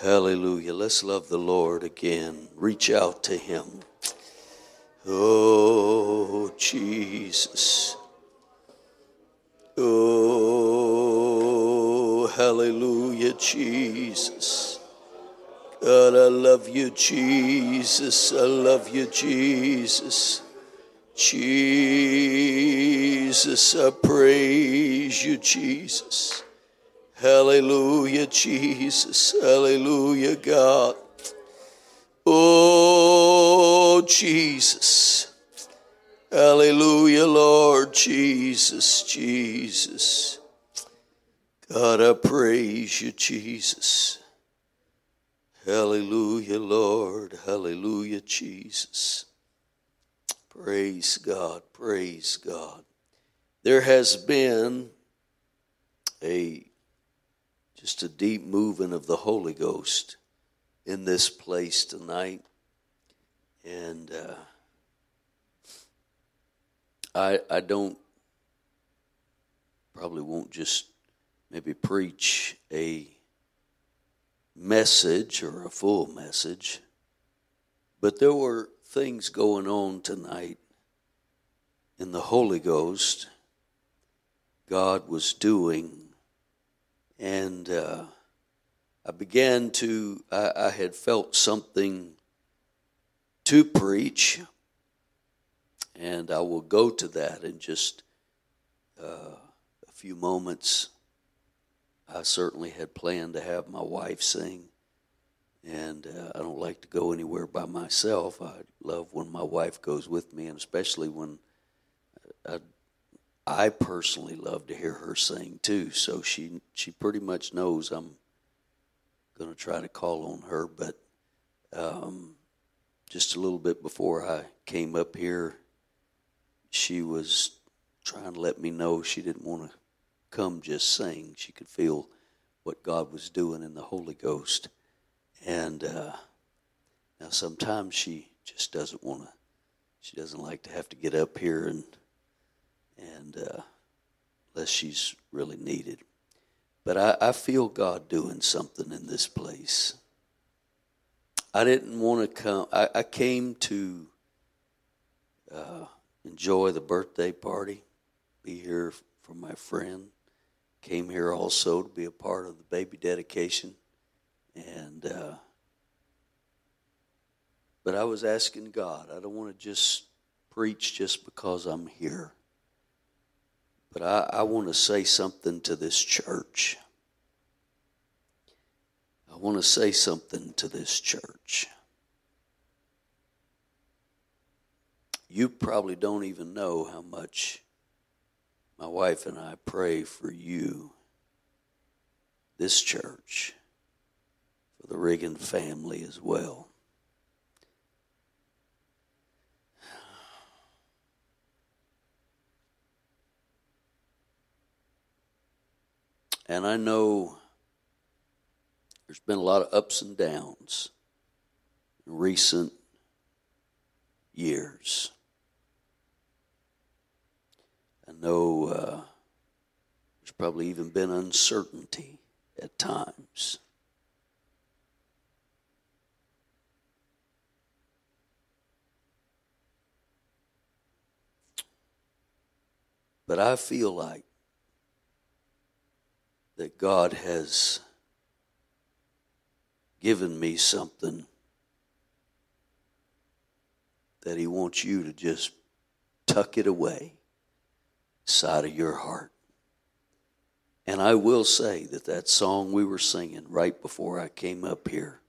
Hallelujah. Let's love the Lord again. Reach out to Him. Oh, Jesus. Oh, hallelujah, Jesus. God, I love you, Jesus. I love you, Jesus. Jesus, I praise you, Jesus. Hallelujah, Jesus. Hallelujah, God. Oh, Jesus. Hallelujah, Lord Jesus, Jesus. God, I praise you, Jesus. Hallelujah, Lord. Hallelujah, Jesus. Praise God. Praise God. There has been a just a deep moving of the Holy Ghost in this place tonight. And uh, I, I don't, probably won't just maybe preach a message or a full message, but there were things going on tonight in the Holy Ghost. God was doing and uh, I began to, I, I, had felt something to preach, and I will go to that in just uh, a few moments. I certainly had planned to have my wife sing, and uh, I don't like to go anywhere by myself. I love when my wife goes with me, and especially when I I personally love to hear her sing too. So she she pretty much knows I'm going to try to call on her. But um, just a little bit before I came up here, she was trying to let me know she didn't want to come just sing. She could feel what God was doing in the Holy Ghost, and uh, now sometimes she just doesn't want to. She doesn't like to have to get up here and and uh, unless she's really needed. But I, I feel God doing something in this place. I didn't want to come. I, I came to uh, enjoy the birthday party, be here for my friend. Came here also to be a part of the baby dedication, and uh, but I was asking God. I don't want to just preach just because I'm here. But I, I want to say something to this church. I want to say something to this church. You probably don't even know how much my wife and I pray for you, this church, for the Reagan family as well. And I know there's been a lot of ups and downs in recent years. I know uh, there's probably even been uncertainty at times. But I feel like that God has given me something that He wants you to just tuck it away side of your heart. And I will say that that song we were singing right before I came up here,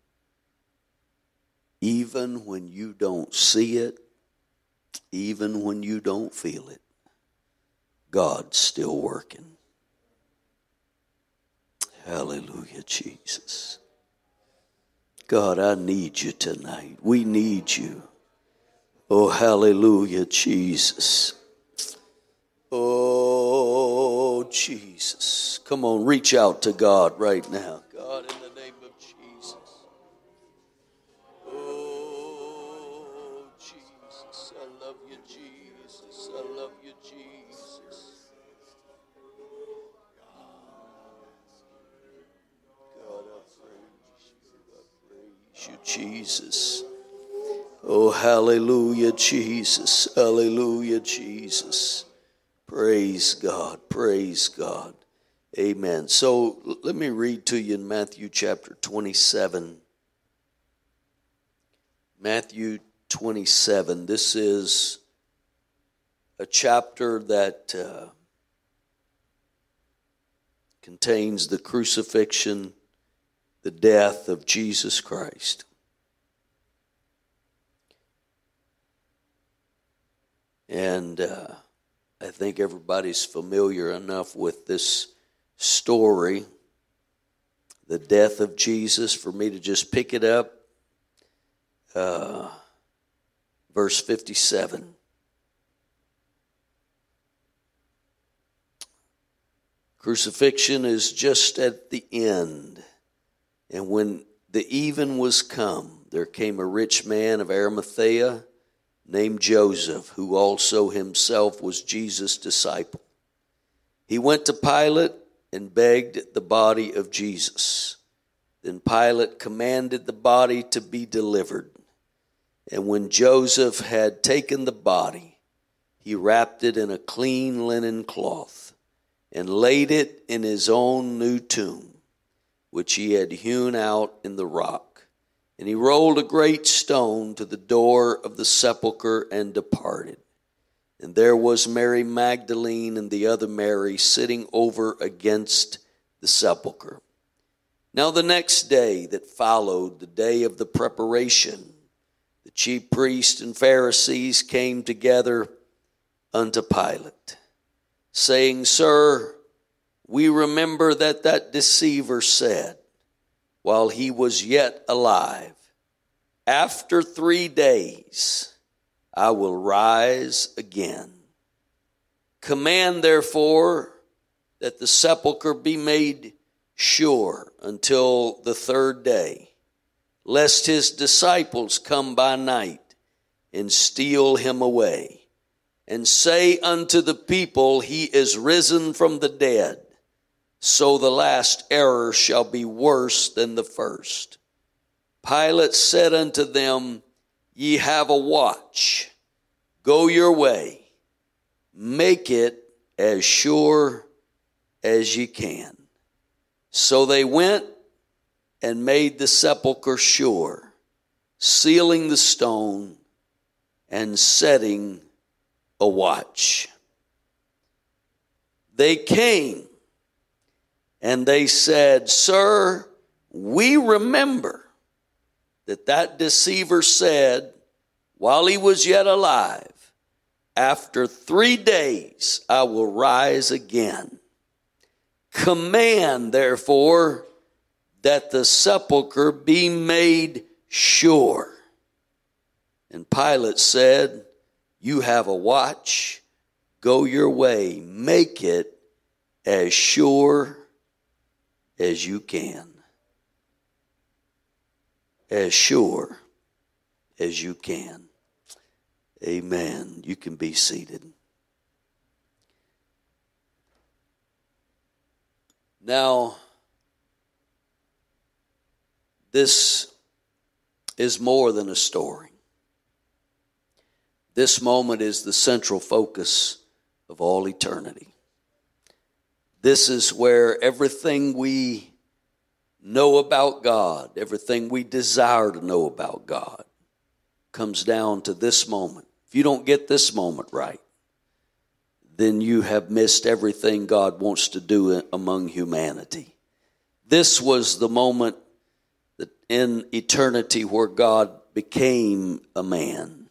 even when you don't see it, even when you don't feel it, God's still working. Hallelujah, Jesus. God, I need you tonight. We need you. Oh, hallelujah, Jesus. Oh, Jesus. Come on, reach out to God right now. God, in the Jesus. Oh, hallelujah, Jesus. Hallelujah, Jesus. Praise God. Praise God. Amen. So let me read to you in Matthew chapter 27. Matthew 27. This is a chapter that uh, contains the crucifixion, the death of Jesus Christ. And uh, I think everybody's familiar enough with this story, the death of Jesus, for me to just pick it up. Uh, verse 57. Crucifixion is just at the end. And when the even was come, there came a rich man of Arimathea named Joseph, who also himself was Jesus' disciple. He went to Pilate and begged the body of Jesus. Then Pilate commanded the body to be delivered. And when Joseph had taken the body, he wrapped it in a clean linen cloth and laid it in his own new tomb, which he had hewn out in the rock. And he rolled a great stone to the door of the sepulchre and departed. And there was Mary Magdalene and the other Mary sitting over against the sepulchre. Now, the next day that followed, the day of the preparation, the chief priests and Pharisees came together unto Pilate, saying, Sir, we remember that that deceiver said, while he was yet alive. After three days, I will rise again. Command, therefore, that the sepulchre be made sure until the third day, lest his disciples come by night and steal him away, and say unto the people, He is risen from the dead so the last error shall be worse than the first. Pilate said unto them, Ye have a watch. Go your way. Make it as sure as ye can. So they went and made the sepulchre sure, sealing the stone and setting a watch. They came and they said, Sir, we remember that that deceiver said, while he was yet alive, after three days I will rise again. Command, therefore, that the sepulchre be made sure. And Pilate said, You have a watch, go your way, make it as sure as you can, as sure as you can. Amen. You can be seated. Now, this is more than a story. This moment is the central focus of all eternity. This is where everything we know about God, everything we desire to know about God, comes down to this moment. If you don't get this moment right, then you have missed everything God wants to do among humanity. This was the moment that in eternity where God became a man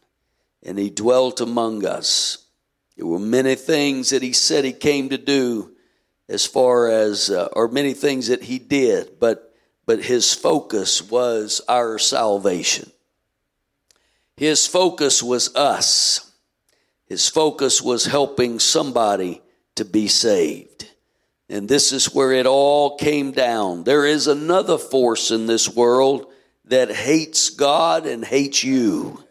and he dwelt among us. There were many things that he said he came to do as far as, uh, or many things that he did, but, but his focus was our salvation. His focus was us. His focus was helping somebody to be saved. And this is where it all came down. There is another force in this world that hates God and hates you.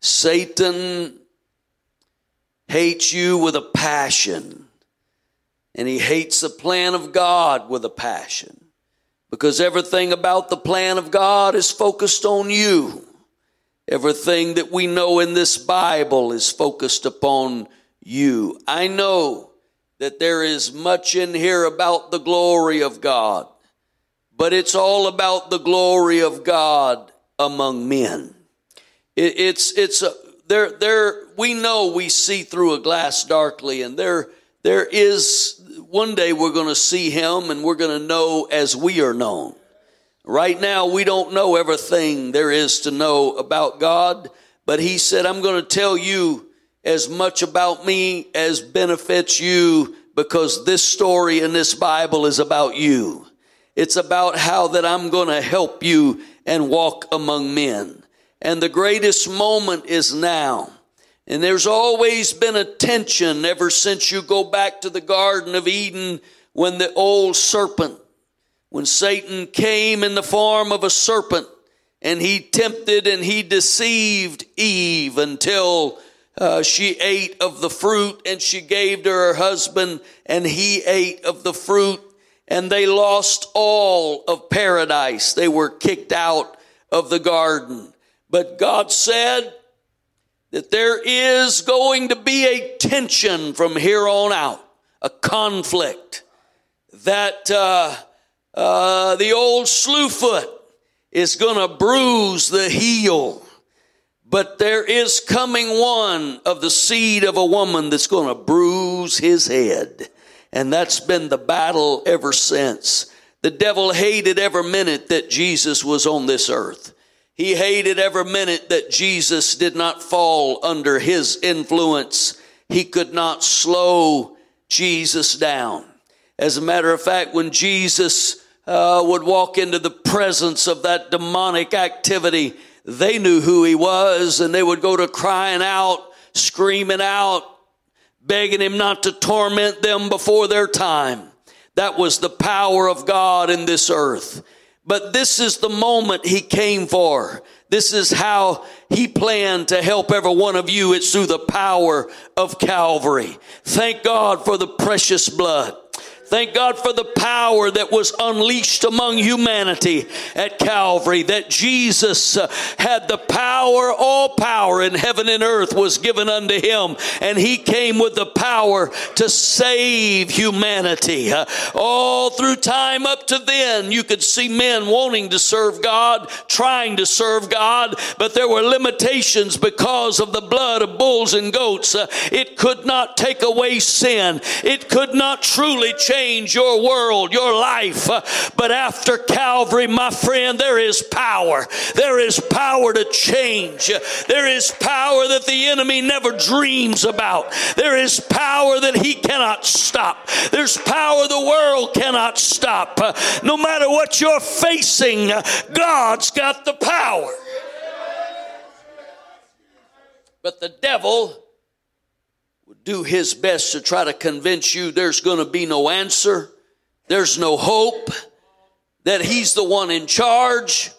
Satan hates you with a passion and he hates the plan of God with a passion. because everything about the plan of God is focused on you. Everything that we know in this Bible is focused upon you. I know that there is much in here about the glory of God, but it's all about the glory of God among men. It, it's, it's a, there, there, we know we see through a glass darkly and there, there is, one day we're going to see him and we're going to know as we are known. Right now, we don't know everything there is to know about God, but he said, I'm going to tell you as much about me as benefits you because this story in this Bible is about you. It's about how that I'm going to help you and walk among men. And the greatest moment is now. And there's always been a tension ever since you go back to the Garden of Eden when the old serpent when Satan came in the form of a serpent and he tempted and he deceived Eve until uh, she ate of the fruit and she gave to her husband and he ate of the fruit and they lost all of paradise. They were kicked out of the garden. But God said that there is going to be a tension from here on out, a conflict that uh, uh, the old slewfoot is going to bruise the heel. But there is coming one of the seed of a woman that's going to bruise his head. And that's been the battle ever since. The devil hated every minute that Jesus was on this earth. He hated every minute that Jesus did not fall under his influence. He could not slow Jesus down. As a matter of fact, when Jesus uh, would walk into the presence of that demonic activity, they knew who he was and they would go to crying out, screaming out, begging him not to torment them before their time. That was the power of God in this earth. But this is the moment he came for. This is how he planned to help every one of you. It's through the power of Calvary. Thank God for the precious blood. Thank God for the power that was unleashed among humanity at Calvary, that Jesus uh, had the power, all power in heaven and earth was given unto him, and he came with the power to save humanity. Uh, all through time up to then, you could see men wanting to serve God, trying to serve God, but there were limitations because of the blood of bulls and goats. Uh, it could not take away sin, it could not truly change change your world, your life. Uh, but after Calvary, my friend, there is power. There is power to change. There is power that the enemy never dreams about. There is power that he cannot stop. There's power the world cannot stop. Uh, no matter what you're facing, uh, God's got the power. But the devil do his best to try to convince you there's going to be no answer, there's no hope, that he's the one in charge,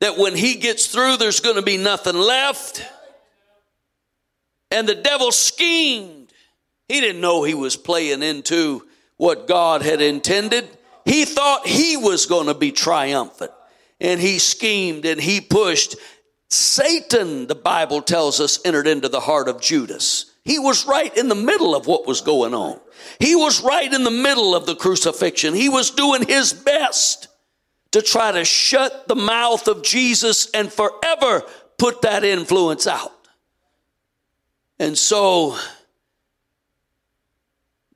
that when he gets through, there's going to be nothing left. And the devil schemed. He didn't know he was playing into what God had intended. He thought he was going to be triumphant. And he schemed and he pushed. Satan, the Bible tells us, entered into the heart of Judas. He was right in the middle of what was going on. He was right in the middle of the crucifixion. He was doing his best to try to shut the mouth of Jesus and forever put that influence out. And so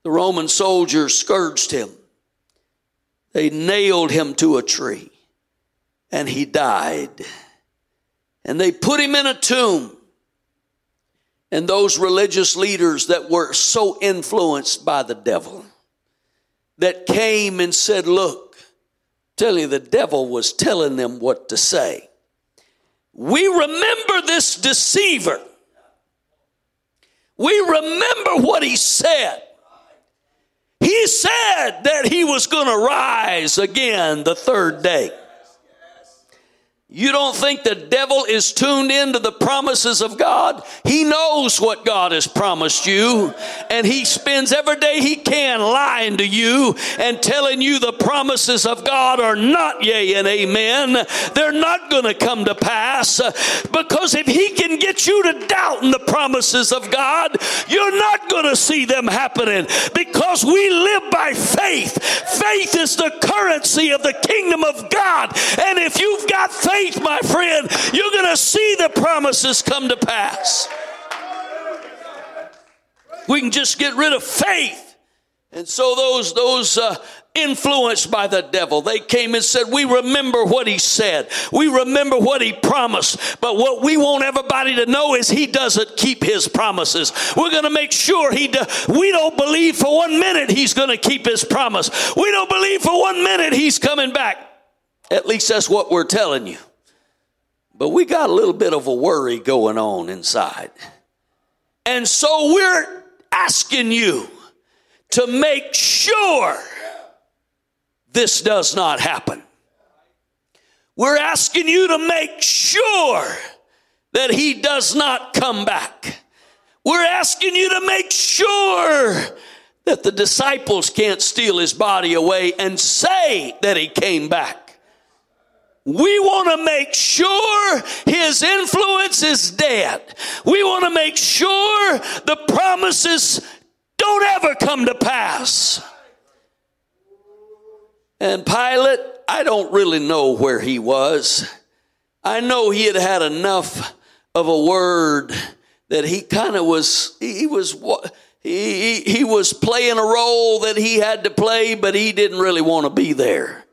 the Roman soldiers scourged him. They nailed him to a tree and he died. And they put him in a tomb and those religious leaders that were so influenced by the devil that came and said, Look, tell you the devil was telling them what to say. We remember this deceiver. We remember what he said. He said that he was going to rise again the third day. You don't think the devil is tuned into the promises of God? He knows what God has promised you, and he spends every day he can lying to you and telling you the promises of God are not yea and amen. They're not going to come to pass because if he can get you to doubt in the promises of God, you're not going to see them happening because we live by faith. Faith is the currency of the kingdom of God, and if you've got faith, faith, my friend, you're going to see the promises come to pass. We can just get rid of faith. And so those, those uh, influenced by the devil, they came and said, we remember what he said. We remember what he promised. But what we want everybody to know is he doesn't keep his promises. We're going to make sure he do, we don't believe for one minute he's going to keep his promise. We don't believe for one minute he's coming back. At least that's what we're telling you. But we got a little bit of a worry going on inside. And so we're asking you to make sure this does not happen. We're asking you to make sure that he does not come back. We're asking you to make sure that the disciples can't steal his body away and say that he came back. We want to make sure his influence is dead. We want to make sure the promises don't ever come to pass. And Pilate, I don't really know where he was. I know he had had enough of a word that he kind of was, he was, he, he was playing a role that he had to play, but he didn't really want to be there.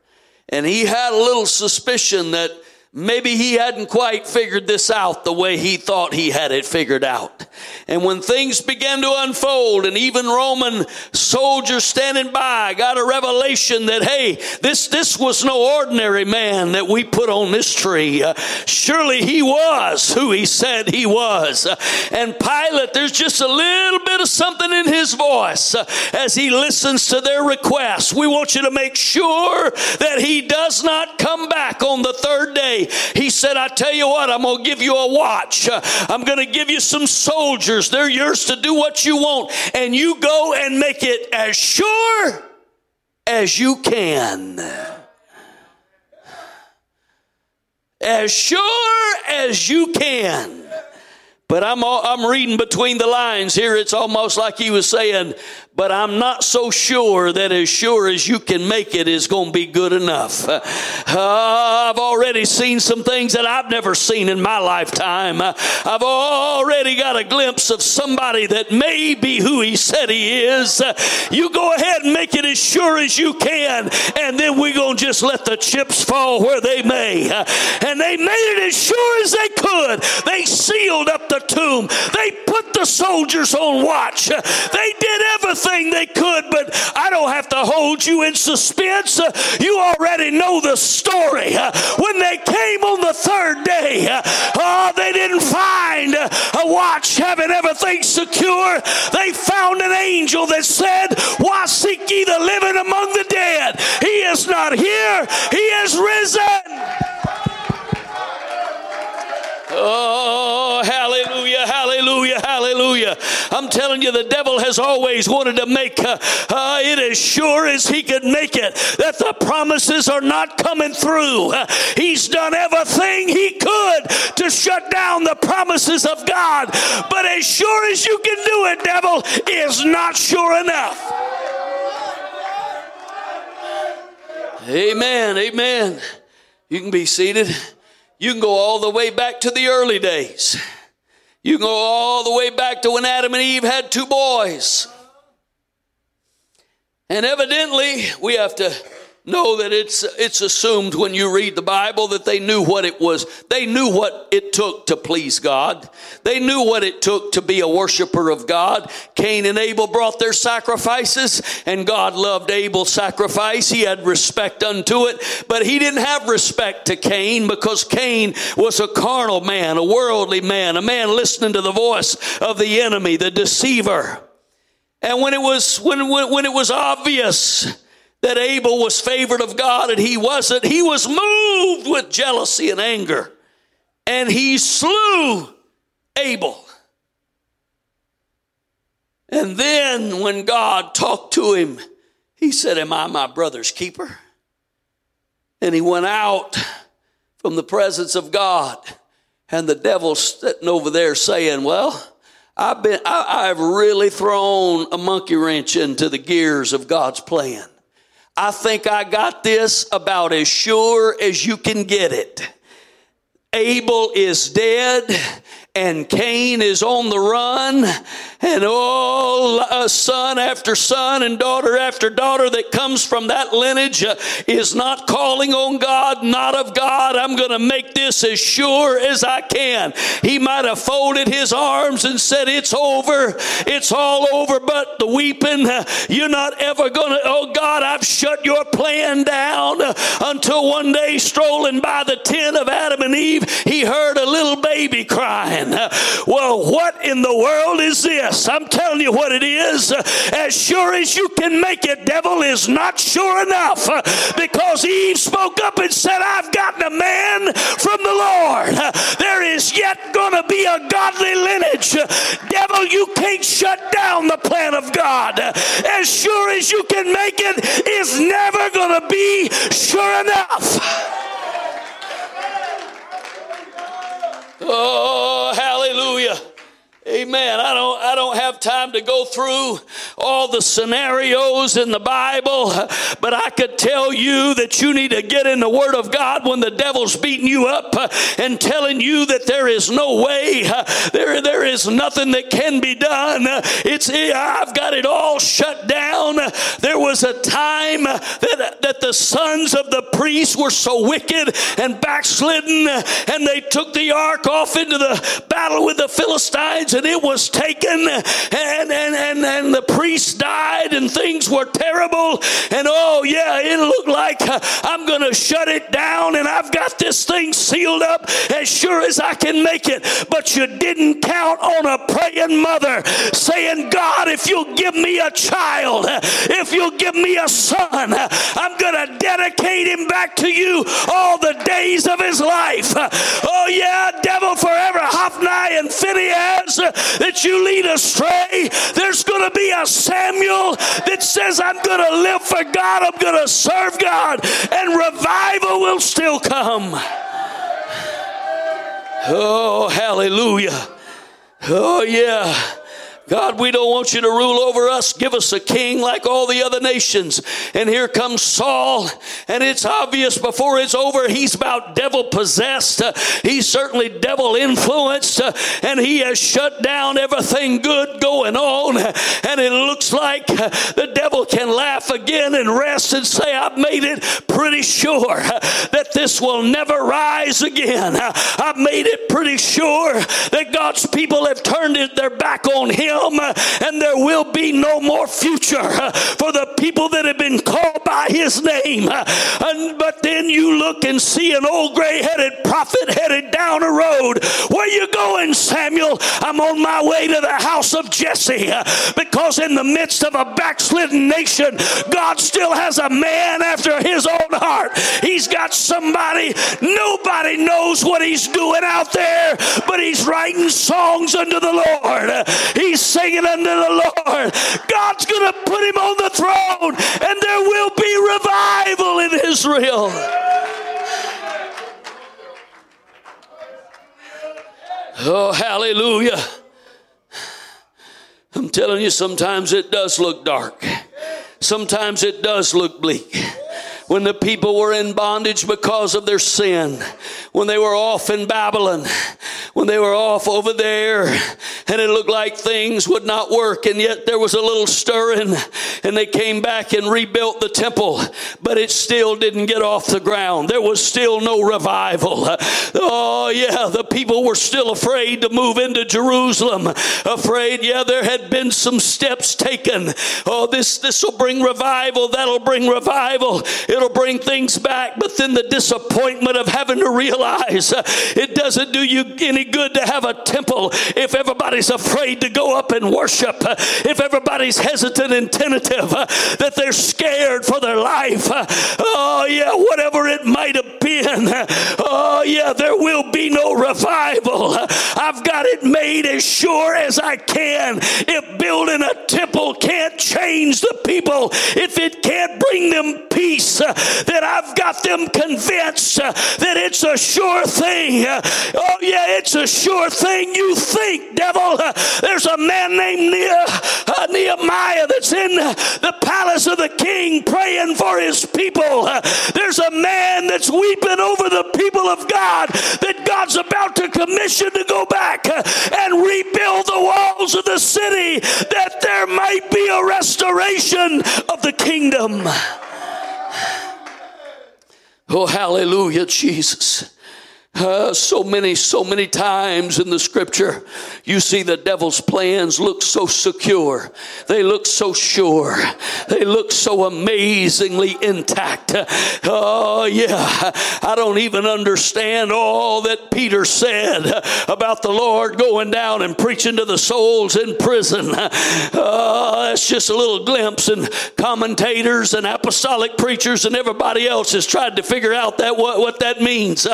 And he had a little suspicion that maybe he hadn't quite figured this out the way he thought he had it figured out. And when things began to unfold and even Roman soldiers standing by got a revelation that, hey, this, this was no ordinary man that we put on this tree. Uh, surely he was who he said he was. Uh, and Pilate, there's just a little bit of something in his voice uh, as he listens to their requests. We want you to make sure that he does not come back on the third day he said, I tell you what, I'm going to give you a watch. Uh, I'm going to give you some soldiers. They're yours to do what you want. And you go and make it as sure as you can. As sure as you can. But I'm, I'm reading between the lines here. It's almost like he was saying, but I'm not so sure that as sure as you can make it is going to be good enough. Uh, I've already seen some things that I've never seen in my lifetime. Uh, I've already got a glimpse of somebody that may be who he said he is. Uh, you go ahead and make it as sure as you can, and then we're going to just let the chips fall where they may. And they made it as sure as they could. They sealed up the tomb, they put the soldiers on watch, they did everything everything they could, but I don't have to hold you in suspense. You already know the story. When they came on the third day, oh, they didn't find a watch having everything secure. They found an angel that said, Why seek ye the living among the dead? He is not here, he is risen. Oh, hallelujah, hallelujah. I'm telling you, the devil has always wanted to make uh, uh, it as sure as he could make it that the promises are not coming through. Uh, he's done everything he could to shut down the promises of God. But as sure as you can do it, devil, is not sure enough. Amen, amen. You can be seated. You can go all the way back to the early days. You can go all the way back to when Adam and Eve had two boys. And evidently, we have to know that it's it's assumed when you read the bible that they knew what it was. They knew what it took to please god. They knew what it took to be a worshiper of god. Cain and abel brought their sacrifices and god loved abel's sacrifice. He had respect unto it but he didn't have respect to cain because cain was a carnal man a worldly man a man listening to the voice of the enemy the deceiver. And when it was when when, when it was obvious that Abel was favored of God and he wasn't. He was moved with jealousy and anger, and he slew Abel. And then when God talked to him, he said, Am I my brother's keeper? And he went out from the presence of God, and the devil sitting over there saying, Well, I've been I, I've really thrown a monkey wrench into the gears of God's plan. I think I got this about as sure as you can get it. Abel is dead and Cain is on the run, and all uh, son after son and daughter after daughter that comes from that lineage uh, is not calling on God, not of God. I'm going to make this as sure as I can. He might have folded his arms and said, It's over, it's all over, but the weeping, uh, you're not ever going to, oh God, I've shut your plan down uh, until one day, strolling by the tent of Adam and Eve, he heard a little baby crying. Well, what in the world is this? I'm telling you what it is. As sure as you can make it, devil is not sure enough because Eve spoke up and said, I've gotten a man from the Lord. There is yet going to be a godly lineage. Devil, you can't shut down the plan of God. As sure as you can make it is never going to be sure enough. Oh, hallelujah. Amen. I don't I don't have time to go through all the scenarios in the Bible, but I could tell you that you need to get in the word of God when the devil's beating you up and telling you that there is no way, there there is nothing that can be done. It's I've got it all shut down. There was a time that that the sons of the priests were so wicked and backslidden and they took the ark off into the battle with the Philistines and it was taken and, and, and, and the priest died and things were terrible. And oh, yeah, it looked like uh, I'm going to shut it down and I've got this thing sealed up as sure as I can make it. But you didn't count on a praying mother saying, God, if you'll give me a child, if you'll give me a son, I'm going to dedicate him back to you all the days of his life. Oh, yeah, devil forever, Hophni and Phinehas that you lead astray. There's going to be a Samuel that says, I'm going to live for God, I'm going to serve God, and revival will still come. Oh, hallelujah. Oh, yeah. God, we don't want you to rule over us. Give us a king like all the other nations. And here comes Saul, and it's obvious before it's over, he's about devil possessed. He's certainly devil influenced, and he has shut down everything good going on. And it looks like the devil can laugh again and rest and say, I've made it pretty sure that this will never rise again. I've made it pretty sure that God's people have turned their back on him him, and there will be no more future for the people that have been called by his name. And, but then you look and see an old gray headed prophet headed down a road. Where you going, Samuel? I'm on my way to the house of Jesse because in the midst of a backslidden nation, God still has a man after his own heart. He's got somebody, nobody knows what he's doing out there, but he's writing songs unto the Lord. He's singing unto the Lord. God's going to put him on the throne, and there will be revival in Israel. Oh, hallelujah. I'm telling you, sometimes it does look dark. Sometimes it does look bleak when the people were in bondage because of their sin, when they were off in Babylon, when they were off over there, and it looked like things would not work, and yet there was a little stirring, and they came back and rebuilt the temple, but it still didn't get off the ground. There was still no revival. Oh, yeah, the people were still afraid to move into Jerusalem. Afraid, yeah, there had been some steps taken. Oh, this this will bring revival, that'll bring revival. It'll it'll bring things back, but then the disappointment of having to realize uh, it doesn't do you any good to have a temple if everybody's afraid to go up and worship, uh, if everybody's hesitant and tentative, uh, that they're scared for their life. Oh, yeah, whatever it might have been. Oh, yeah, there will be no revival. I've got it made as sure as I can. If building a temple can't change the people, if it can't bring them peace, that I've got them convinced that it's a sure thing. Oh, yeah, it's a sure thing. You think, devil. There's a man named uh, Nehemiah that's in the palace of the king praying for his people. There's a man that's weeping over the people of God that God's about to commission to go back and rebuild the walls of the city that there might be a restoration of the kingdom. Oh, hallelujah, Jesus. Uh, so many, so many times in the scripture, you see the devil's plans look so secure. They look so sure. They look so amazingly intact. Oh, yeah. I don't even understand all that Peter said about the Lord going down and preaching to the souls in prison. Uh, that's just a little glimpse, and commentators and apostolic preachers and everybody else has tried to figure out that what, what that means.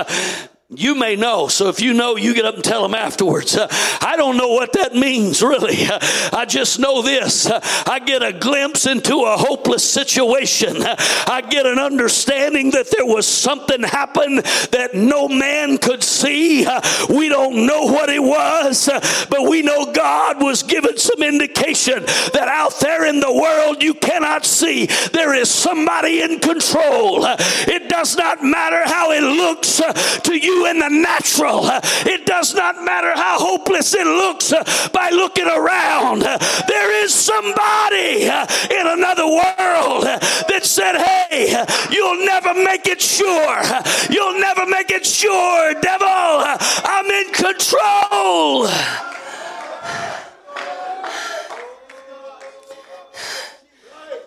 You may know, so if you know, you get up and tell them afterwards. Uh, I don't know what that means, really. Uh, I just know this. Uh, I get a glimpse into a hopeless situation. Uh, I get an understanding that there was something happen that no man could see. Uh, we don't know what it was, uh, but we know God was given some indication that out there in the world you cannot see. There is somebody in control. It does not matter how it looks to you in the natural. It does not matter how hopeless it looks by looking around. There is somebody in another world that said, Hey, you'll never make it sure. You'll never make it sure, devil. I'm in control.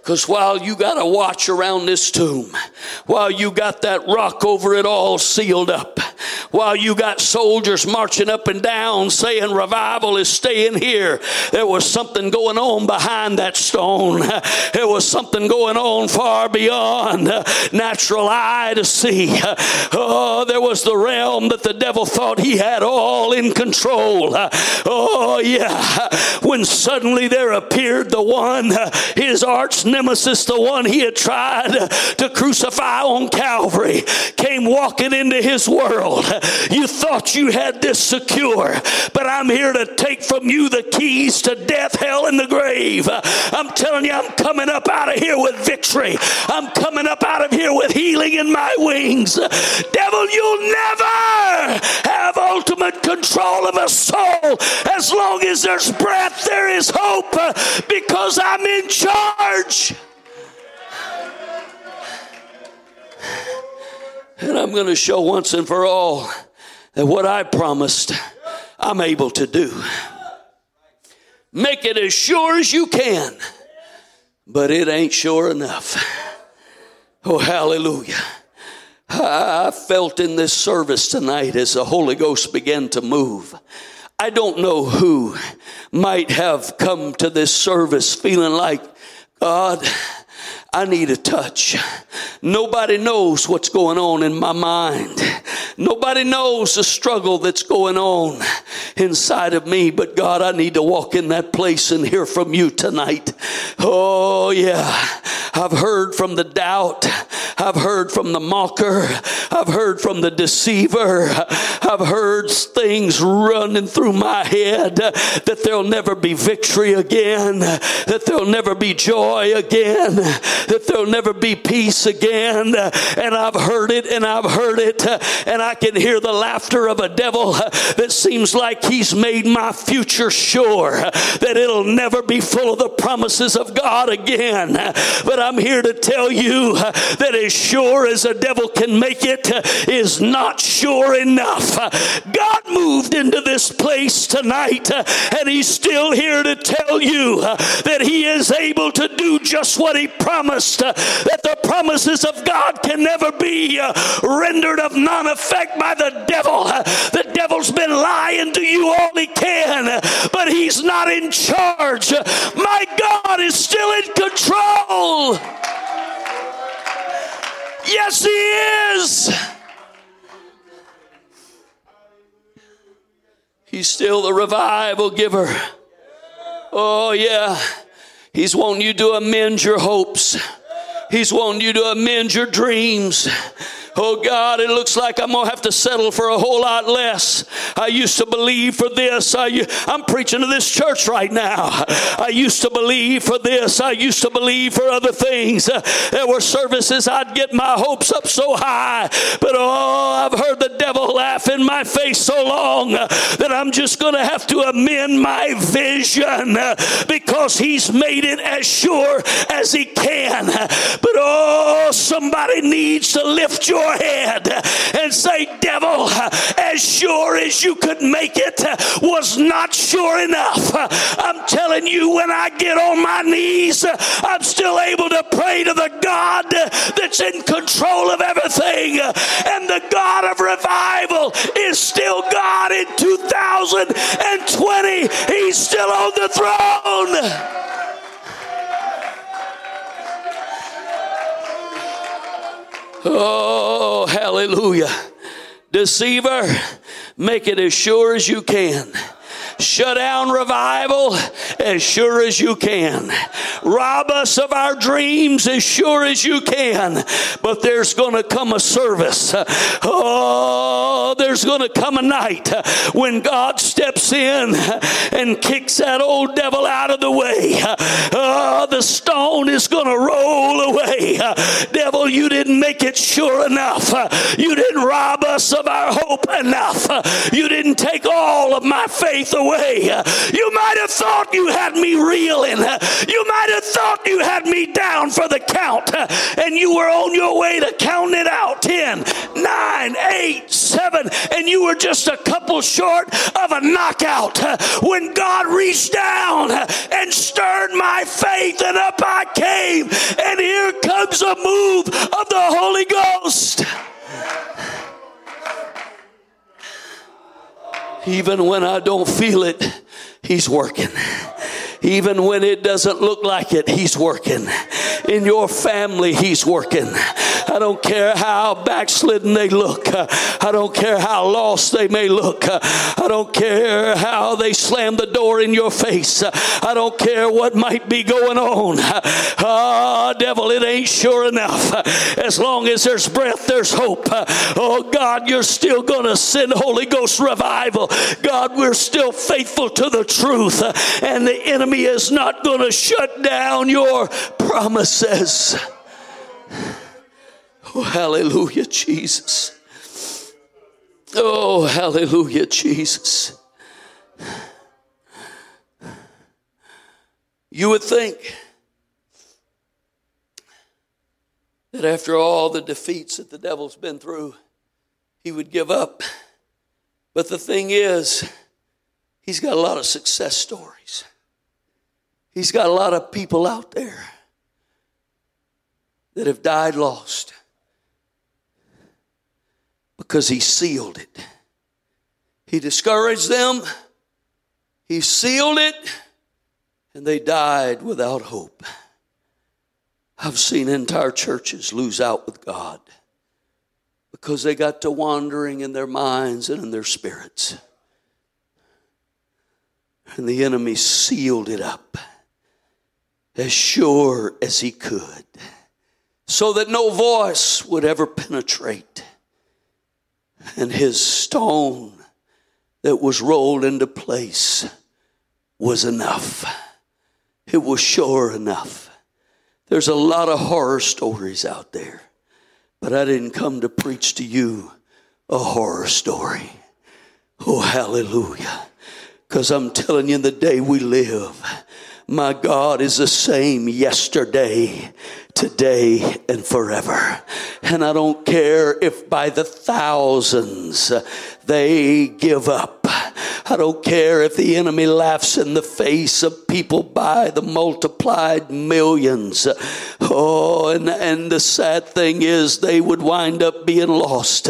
Because while you got a watch around this tomb, while you got that rock over it all sealed up, while you got soldiers marching up and down saying revival is staying here, there was something going on behind that stone. There was something going on far beyond natural eye to see. Oh, there was the realm that the devil thought he had all in control. Oh, yeah. When suddenly there appeared the one, his arch nemesis, the one he had tried to crucify on Calvary, came walking into his world. You thought you had this secure, but I'm here to take from you the keys to death, hell, and the grave. I'm telling you, I'm coming up out of here with victory. I'm coming up out of here with healing in my wings. Devil, you'll never have ultimate control of a soul. As long as there's breath, there is hope because I'm in charge. And I'm going to show once and for all that what I promised, I'm able to do. Make it as sure as you can, but it ain't sure enough. Oh, hallelujah. I felt in this service tonight as the Holy Ghost began to move. I don't know who might have come to this service feeling like, God, I need a touch. Nobody knows what's going on in my mind. Nobody knows the struggle that's going on inside of me, but God, I need to walk in that place and hear from you tonight. Oh, yeah. I've heard from the doubt. I've heard from the mocker. I've heard from the deceiver. I've heard things running through my head that there'll never be victory again, that there'll never be joy again that there'll never be peace again. And I've heard it and I've heard it, and I can hear the laughter of a devil that seems like he's made my future sure, that it'll never be full of the promises of God again. But I'm here to tell you that as sure as a devil can make it is not sure enough. God moved into this place tonight, and He's still here to tell you that He is able to do just what He promised promised uh, that the promises of God can never be uh, rendered of non effect by the devil. The devil's been lying to you all he can, but he's not in charge. My God is still in control. Yes, he is. He's still the revival giver. Oh, yeah. He's wanting you to amend your hopes. He's wanting you to amend your dreams. Oh God, it looks like I'm going to have to settle for a whole lot less. I used to believe for this. I, I'm preaching to this church right now. I used to believe for this. I used to believe for other things. There were services I'd get my hopes up so high, but oh, I've heard the devil laugh in my face so long that I'm just going to have to amend my vision because he's made it as sure as he can. But oh, somebody needs to lift your head and say, Devil, as sure as you could make it was not sure enough. I'm telling you, when I get on my knees, I'm still able to pray to the God that's in control of everything. And the God of revival is still God in 2020. He's still on the throne. Oh, hallelujah. Deceiver, make it as sure as you can shut down revival as sure as you can. Rob us of our dreams as sure as you can. But there's going to come a service. Oh, there's going to come a night when God steps in and kicks that old devil out of the way. Oh, the stone is going to roll away. Devil, you didn't make it sure enough. You didn't rob us of our hope enough. You didn't take all of my faith away You might have thought you had me reeling. You might have thought you had me down for the count, and you were on your way to counting it out 10, 9, 8, 7, and you were just a couple short of a knockout when God reached down and stirred my faith, and up I came. And here comes a move of the Holy Ghost. Even when I don't feel it, He's working. Even when it doesn't look like it, He's working. In your family, He's working. I don't care how backslidden they look. I don't care how lost they may look. I don't care how they slam the door in your face. I don't care what might be going on. Ah, oh, devil, it ain't sure enough. As long as there's breath, there's hope. Oh, God, you're still going to send Holy Ghost revival. God, we're still faithful to the truth, and the enemy is not going to shut down your promises. Oh, hallelujah, Jesus. Oh, hallelujah, Jesus. You would think that after all the defeats that the devil's been through, he would give up. But the thing is, he's got a lot of success stories. He's got a lot of people out there that have died lost because he sealed it. He discouraged them, he sealed it, and they died without hope. I've seen entire churches lose out with God because they got to wandering in their minds and in their spirits. And the enemy sealed it up as sure as he could so that no voice would ever penetrate. And his stone that was rolled into place was enough. It was sure enough. There's a lot of horror stories out there, but I didn't come to preach to you a horror story. Oh, hallelujah. Because I'm telling you, in the day we live, my God is the same yesterday, today, and forever. And I don't care if by the thousands they give up. I don't care if the enemy laughs in the face of people by the multiplied millions. Oh, and, and the sad thing is they would wind up being lost.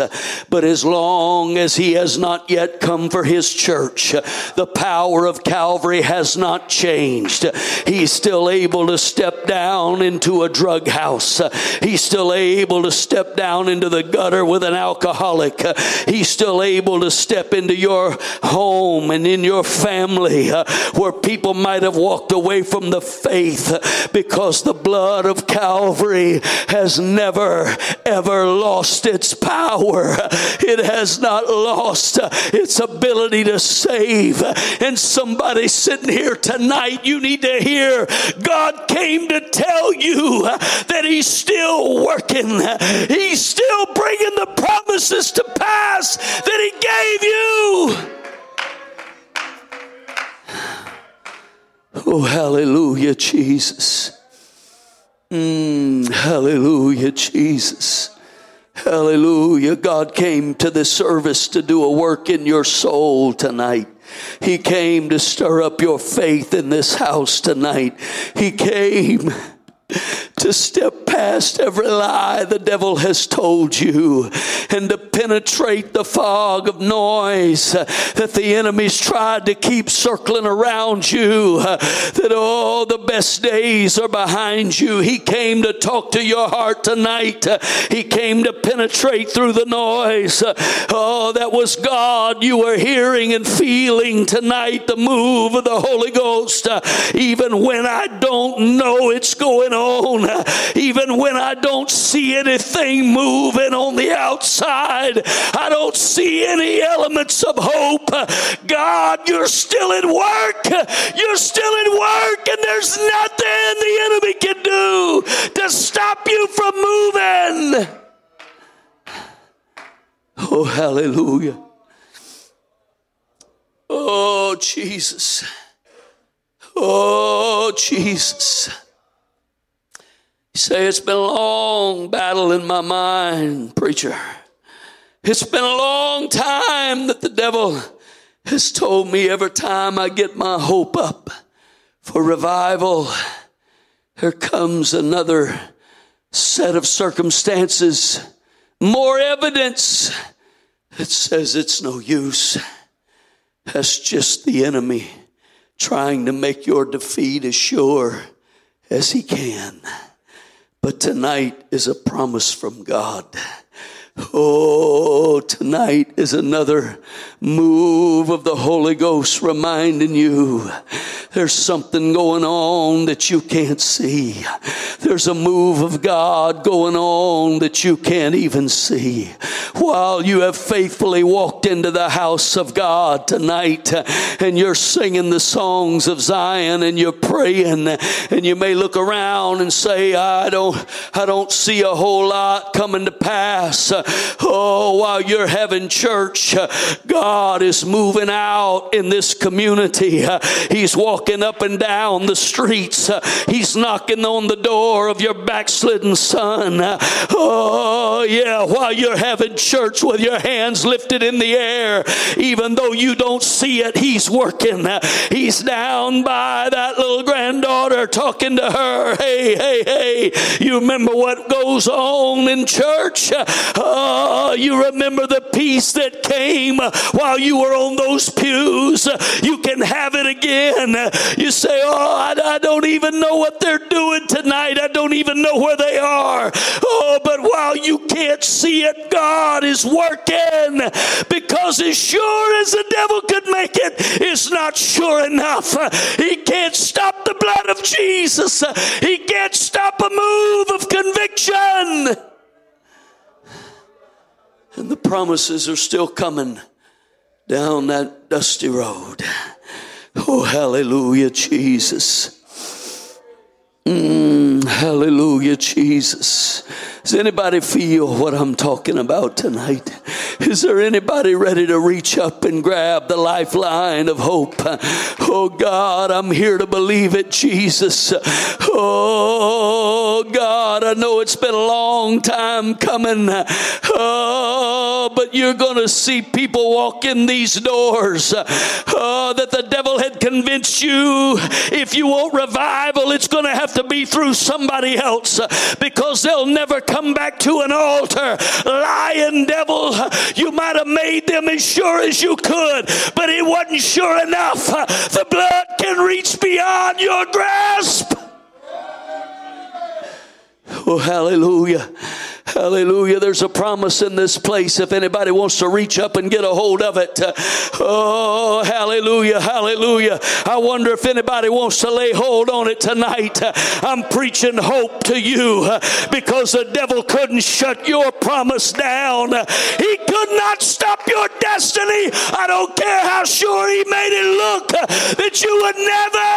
But as long as he has not yet come for his church, the power of Calvary has not changed. He's still able to step down into a drug house. He's still able to step down into the gutter with an alcoholic. He's still able to step into your home and in your family where people might have walked away from the faith because the blood of Calvary has never, ever lost its power. It has not lost its ability to save. And somebody sitting here tonight, you need to hear God came to tell you that He's still working, He's still bringing the promises to pass that He gave you. Oh, hallelujah, Jesus. Mm, hallelujah, Jesus. Hallelujah. God came to this service to do a work in your soul tonight. He came to stir up your faith in this house tonight. He came to step past every lie the devil has told you and to penetrate the fog of noise that the enemy's tried to keep circling around you. That all the best days are behind you. He came to talk to your heart tonight. He came to penetrate through the noise. Oh, that was God you were hearing and feeling tonight the move of the Holy Ghost. Even when I don't know it's going on, even when I don't see anything moving on the outside, I don't see any elements of hope. God, you're still at work. You're still at work, and there's nothing the enemy can do to stop you from moving. Oh, hallelujah. Oh, Jesus. Oh, Jesus. You say, It's been a long battle in my mind, preacher. It's been a long time that the devil has told me every time I get my hope up for revival, here comes another set of circumstances, more evidence that says it's no use. That's just the enemy trying to make your defeat as sure as he can. But tonight is a promise from God. Oh, tonight is another move of the Holy Ghost reminding you there's something going on that you can't see. There's a move of God going on that you can't even see. While you have faithfully walked into the house of God tonight and you're singing the songs of Zion and you're praying and you may look around and say, I don't, I don't see a whole lot coming to pass. Oh, while you're having church, God is moving out in this community. He's walking up and down the streets. He's knocking on the door of your backslidden son. Oh, yeah, while you're having church with your hands lifted in the air, even though you don't see it, He's working. He's down by that little granddaughter talking to her. Hey, hey, hey, you remember what goes on in church? Oh, Oh, you remember the peace that came while you were on those pews. You can have it again. You say, Oh, I, I don't even know what they're doing tonight. I don't even know where they are. Oh, but while you can't see it, God is working because as sure as the devil could make it, it's not sure enough. He can't stop the blood of Jesus. He can't stop a move of conviction. And the promises are still coming down that dusty road. Oh, hallelujah, Jesus. Mm, hallelujah, Jesus. Does anybody feel what I'm talking about tonight? Is there anybody ready to reach up and grab the lifeline of hope? Oh God, I'm here to believe it, Jesus. Oh God, I know it's been a long time coming. Oh, but you're going to see people walk in these doors. Oh, that the devil had convinced you if you want revival, it's going to have to be through somebody else uh, because they'll never come back to an altar. Lying devil, uh, you might have made them as sure as you could, but it wasn't sure enough. Uh, the blood can reach beyond your grasp. Oh, hallelujah. Hallelujah. There's a promise in this place if anybody wants to reach up and get a hold of it. Uh, oh, hallelujah. Hallelujah. I wonder if anybody wants to lay hold on it tonight. I'm preaching hope to you because the devil couldn't shut your promise down. He could not stop your destiny. I don't care how sure he made it look that you would never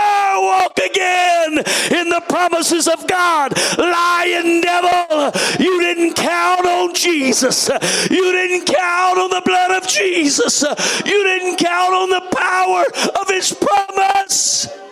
walk again in the promises of God. Lying devil, you didn't didn't count on Jesus. You didn't count on the blood of Jesus. You didn't count on the power of his promise.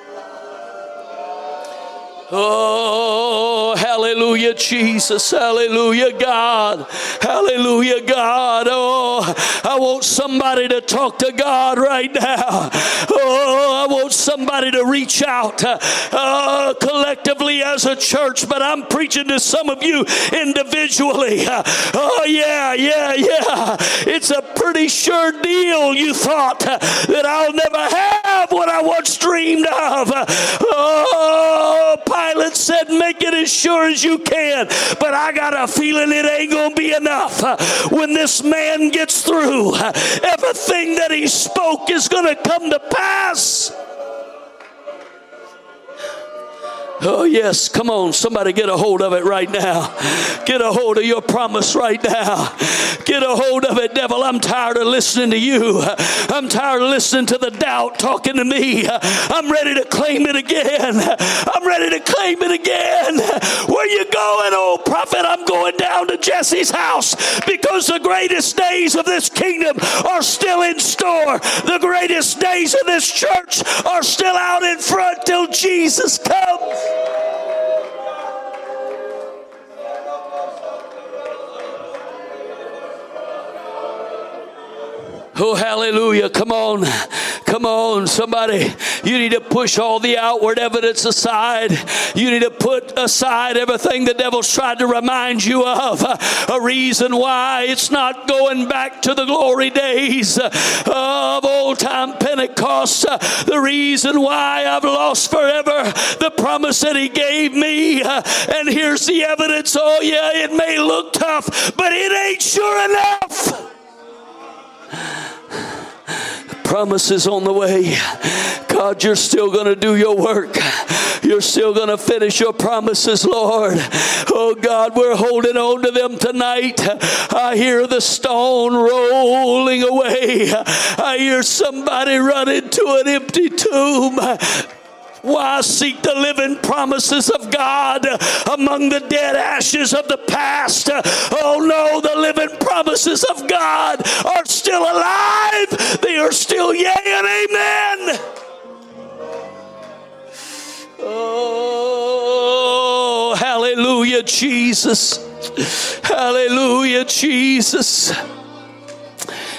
Oh, hallelujah, Jesus. Hallelujah, God. Hallelujah, God. Oh, I want somebody to talk to God right now. Oh, I want somebody to reach out uh, collectively as a church, but I'm preaching to some of you individually. Oh, yeah, yeah, yeah. It's a pretty sure deal, you thought, that I'll never have what I once dreamed of. Oh, Pilate said, Make it as sure as you can. But I got a feeling it ain't going to be enough. Uh, when this man gets through, uh, everything that he spoke is going to come to pass. Oh, yes. Come on. Somebody get a hold of it right now. Get a hold of your promise right now. Get a hold of it, devil. I'm tired of listening to you. I'm tired of listening to the doubt talking to me. I'm ready to claim it again. I'm ready to claim it again. Where you going, old prophet? I'm going down to Jesse's house because the greatest days of this kingdom are still in store. The greatest days of this church are still out in front till Jesus comes. Yes. Oh, hallelujah. Come on. Come on, somebody. You need to push all the outward evidence aside. You need to put aside everything the devil's tried to remind you of. A reason why it's not going back to the glory days of old time Pentecost. The reason why I've lost forever the promise that he gave me. And here's the evidence. Oh, yeah, it may look tough, but it ain't sure enough promises on the way. God, you're still going to do your work. You're still going to finish your promises, Lord. Oh, God, we're holding on to them tonight. I hear the stone rolling away. I hear somebody running to an empty tomb. Why seek the living promises of God among the dead ashes of the past? Oh no, the living promises of God are still alive. They are still yea and amen. Oh, hallelujah, Jesus. Hallelujah, Jesus.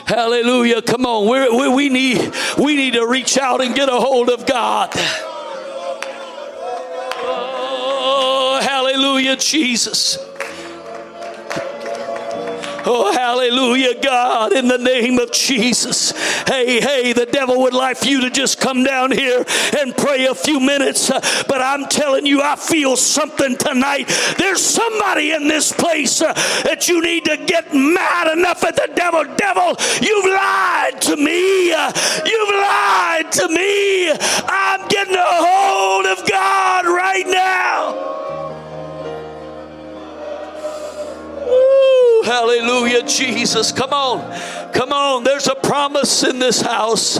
Hallelujah. Come on. we we, need, we need to reach out and get a hold of God. Hallelujah, Jesus. Oh, hallelujah, God, in the name of Jesus. Hey, hey, the devil would like for you to just come down here and pray a few minutes, uh, but I'm telling you, I feel something tonight. There's somebody in this place uh, that you need to get mad enough at the devil. Devil, you've lied to me. Uh, you've lied to me. I'm getting a hold of God right now. Hallelujah, Jesus. Come on. Come on. There's a promise in this house.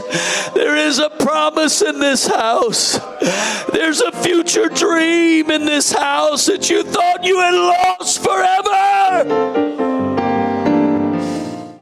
There is a promise in this house. There's a future dream in this house that you thought you had lost forever.